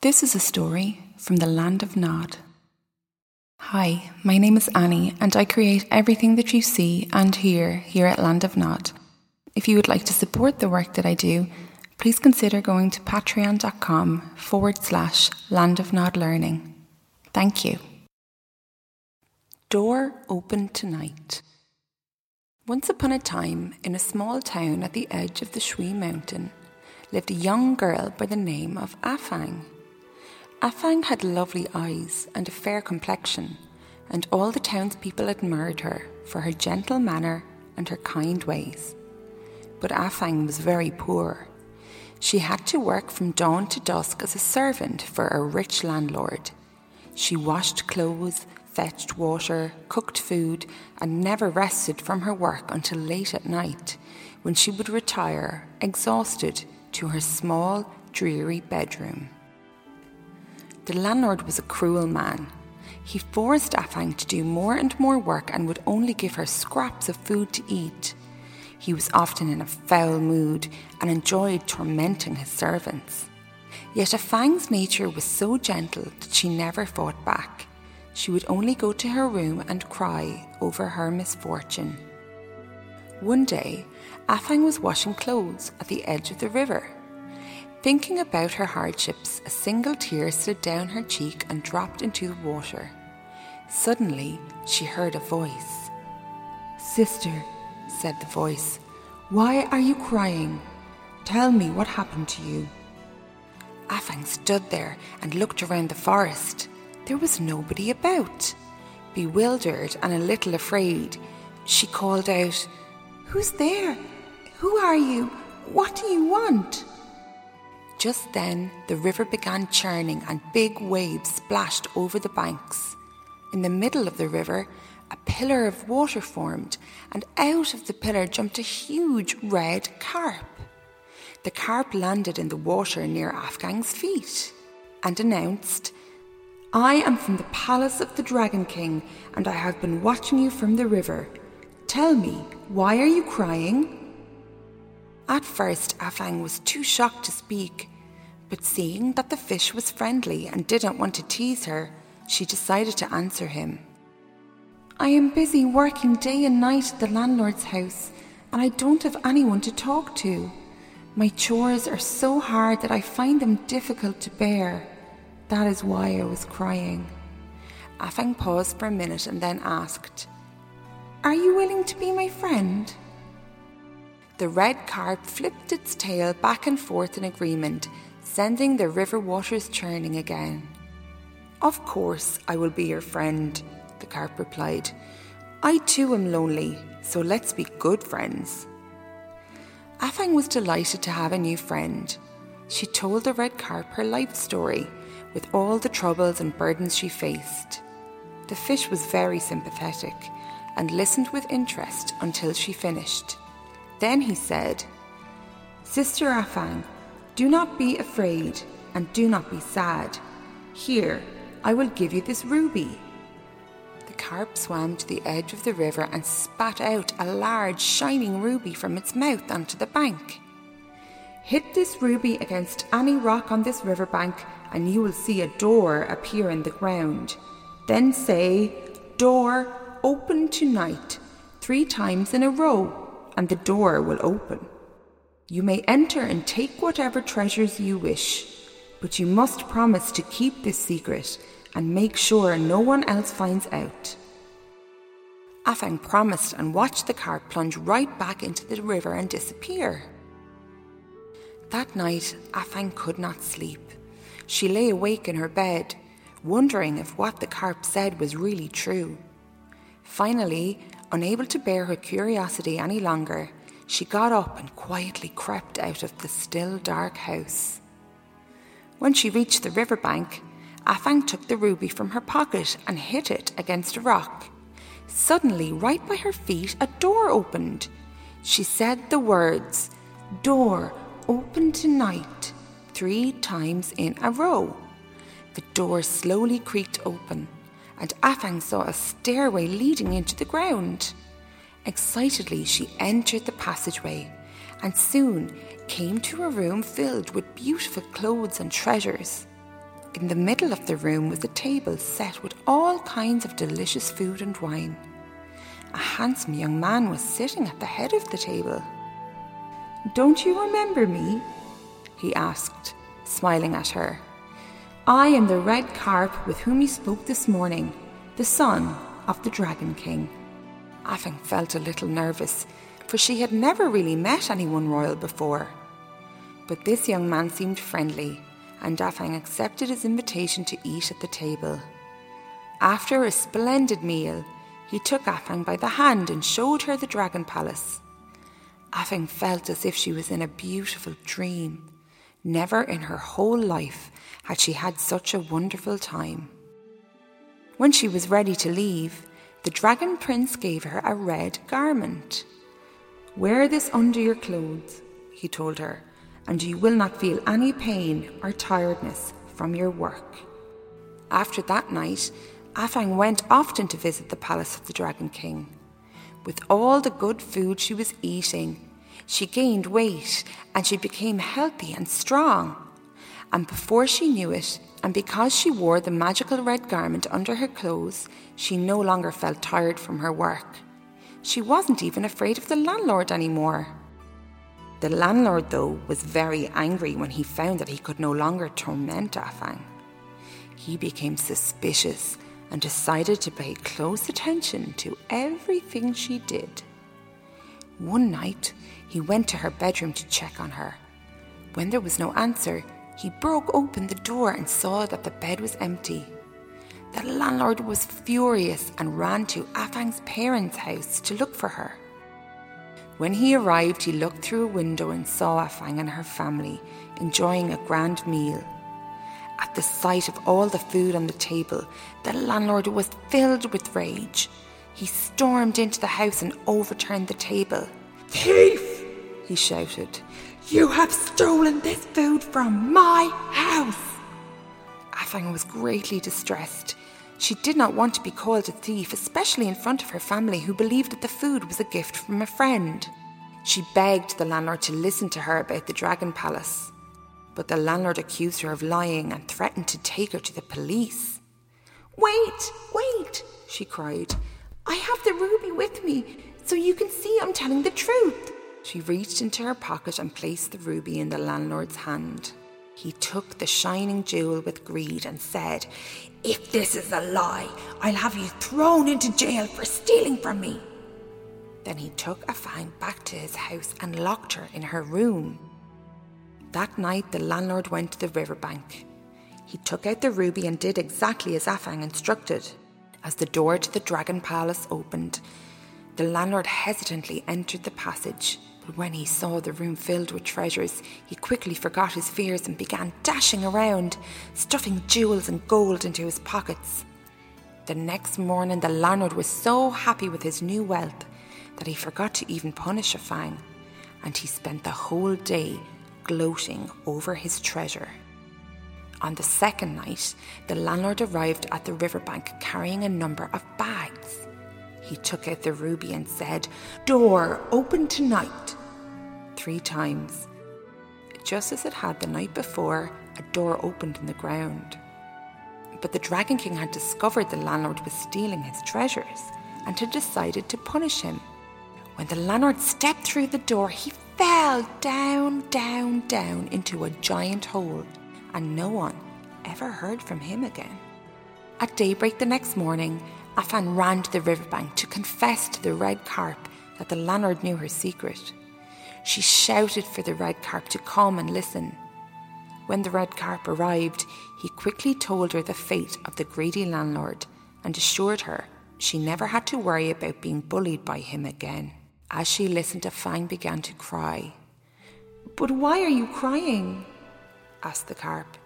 This is a story from the land of Nod. Hi, my name is Annie, and I create everything that you see and hear here at Land of Nod. If you would like to support the work that I do, please consider going to patreon.com forward slash land of nod learning. Thank you. Door open tonight. Once upon a time, in a small town at the edge of the Shui Mountain, lived a young girl by the name of Afang. Afang had lovely eyes and a fair complexion, and all the townspeople admired her for her gentle manner and her kind ways. But Afang was very poor. She had to work from dawn to dusk as a servant for a rich landlord. She washed clothes, fetched water, cooked food, and never rested from her work until late at night, when she would retire, exhausted, to her small, dreary bedroom. The landlord was a cruel man. He forced Afang to do more and more work and would only give her scraps of food to eat. He was often in a foul mood and enjoyed tormenting his servants. Yet Afang's nature was so gentle that she never fought back. She would only go to her room and cry over her misfortune. One day, Afang was washing clothes at the edge of the river. Thinking about her hardships, a single tear slid down her cheek and dropped into the water. Suddenly, she heard a voice. Sister, said the voice, why are you crying? Tell me what happened to you. Afang stood there and looked around the forest. There was nobody about. Bewildered and a little afraid, she called out, Who's there? Who are you? What do you want? Just then, the river began churning and big waves splashed over the banks. In the middle of the river, a pillar of water formed, and out of the pillar jumped a huge red carp. The carp landed in the water near Afang's feet and announced, I am from the palace of the Dragon King, and I have been watching you from the river. Tell me, why are you crying? At first, Afang was too shocked to speak, but seeing that the fish was friendly and didn't want to tease her, she decided to answer him. I am busy working day and night at the landlord's house, and I don't have anyone to talk to. My chores are so hard that I find them difficult to bear. That is why I was crying. Afang paused for a minute and then asked, Are you willing to be my friend? The red carp flipped its tail back and forth in agreement, sending the river waters churning again. Of course, I will be your friend, the carp replied. I too am lonely, so let's be good friends. Afang was delighted to have a new friend. She told the red carp her life story, with all the troubles and burdens she faced. The fish was very sympathetic and listened with interest until she finished. Then he said, Sister Afang, do not be afraid and do not be sad. Here, I will give you this ruby. The carp swam to the edge of the river and spat out a large, shining ruby from its mouth onto the bank. Hit this ruby against any rock on this riverbank, and you will see a door appear in the ground. Then say, Door, open tonight, three times in a row and the door will open. You may enter and take whatever treasures you wish, but you must promise to keep this secret and make sure no one else finds out. Afang promised and watched the carp plunge right back into the river and disappear. That night, Afang could not sleep. She lay awake in her bed, wondering if what the carp said was really true. Finally, Unable to bear her curiosity any longer, she got up and quietly crept out of the still dark house. When she reached the river bank, Afang took the ruby from her pocket and hit it against a rock. Suddenly, right by her feet, a door opened. She said the words, Door, open tonight, three times in a row. The door slowly creaked open and Afang saw a stairway leading into the ground. Excitedly, she entered the passageway and soon came to a room filled with beautiful clothes and treasures. In the middle of the room was a table set with all kinds of delicious food and wine. A handsome young man was sitting at the head of the table. Don't you remember me? he asked, smiling at her. I am the red carp with whom you spoke this morning, the son of the Dragon King. Afang felt a little nervous, for she had never really met anyone royal before. But this young man seemed friendly, and Afang accepted his invitation to eat at the table. After a splendid meal, he took Afang by the hand and showed her the Dragon Palace. Afang felt as if she was in a beautiful dream. Never in her whole life had she had such a wonderful time. When she was ready to leave, the Dragon Prince gave her a red garment. Wear this under your clothes, he told her, and you will not feel any pain or tiredness from your work. After that night, Afang went often to visit the palace of the Dragon King. With all the good food she was eating, she gained weight and she became healthy and strong. And before she knew it, and because she wore the magical red garment under her clothes, she no longer felt tired from her work. She wasn't even afraid of the landlord anymore. The landlord, though, was very angry when he found that he could no longer torment ah Afang. He became suspicious and decided to pay close attention to everything she did. One night, he went to her bedroom to check on her. When there was no answer, he broke open the door and saw that the bed was empty. The landlord was furious and ran to Afang's parents' house to look for her. When he arrived, he looked through a window and saw Afang and her family enjoying a grand meal. At the sight of all the food on the table, the landlord was filled with rage. He stormed into the house and overturned the table. Thief! he shouted. You have stolen this food from my house! Afang was greatly distressed. She did not want to be called a thief, especially in front of her family who believed that the food was a gift from a friend. She begged the landlord to listen to her about the Dragon Palace but the landlord accused her of lying and threatened to take her to the police. Wait, wait, she cried. I have the ruby with me, so you can see I'm telling the truth. She reached into her pocket and placed the ruby in the landlord's hand. He took the shining jewel with greed and said, If this is a lie, I'll have you thrown into jail for stealing from me. Then he took Afang back to his house and locked her in her room. That night, the landlord went to the riverbank. He took out the ruby and did exactly as Afang instructed. As the door to the Dragon Palace opened, the landlord hesitantly entered the passage. But when he saw the room filled with treasures, he quickly forgot his fears and began dashing around, stuffing jewels and gold into his pockets. The next morning, the landlord was so happy with his new wealth that he forgot to even punish Afang, and he spent the whole day gloating over his treasure. On the second night, the landlord arrived at the riverbank carrying a number of bags. He took out the ruby and said, Door, open tonight. Three times. Just as it had the night before, a door opened in the ground. But the Dragon King had discovered the landlord was stealing his treasures and had decided to punish him. When the landlord stepped through the door, he fell down, down, down into a giant hole, and no one ever heard from him again. At daybreak the next morning, Afang ran to the riverbank to confess to the red carp that the landlord knew her secret. She shouted for the red carp to come and listen. When the red carp arrived, he quickly told her the fate of the greedy landlord and assured her she never had to worry about being bullied by him again. As she listened, Afang began to cry. But why are you crying? Asked the carp.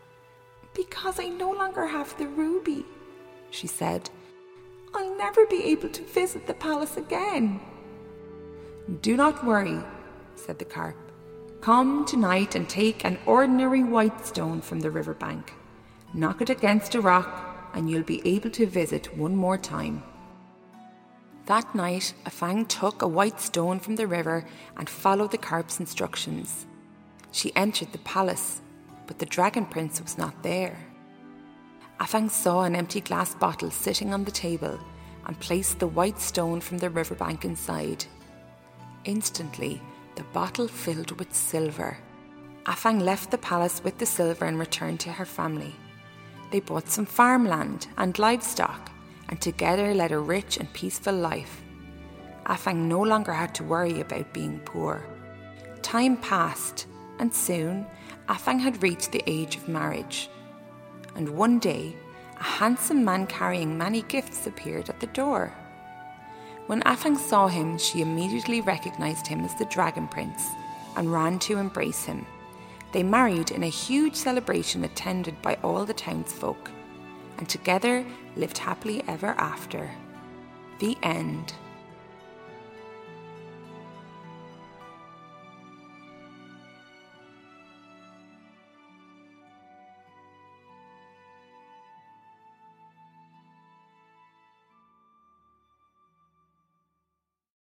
Because I no longer have the ruby, she said. I'll never be able to visit the palace again. Do not worry, said the carp. Come tonight and take an ordinary white stone from the river bank. Knock it against a rock, and you'll be able to visit one more time. That night, Afang took a white stone from the river and followed the carp's instructions. She entered the palace, but the dragon prince was not there. Afang saw an empty glass bottle sitting on the table and placed the white stone from the riverbank inside. Instantly, the bottle filled with silver. Afang left the palace with the silver and returned to her family. They bought some farmland and livestock and together led a rich and peaceful life. Afang no longer had to worry about being poor. Time passed, and soon Afang had reached the age of marriage. And one day, a handsome man carrying many gifts appeared at the door. When Afang saw him, she immediately recognized him as the Dragon Prince and ran to embrace him. They married in a huge celebration attended by all the townsfolk, and together lived happily ever after. The end.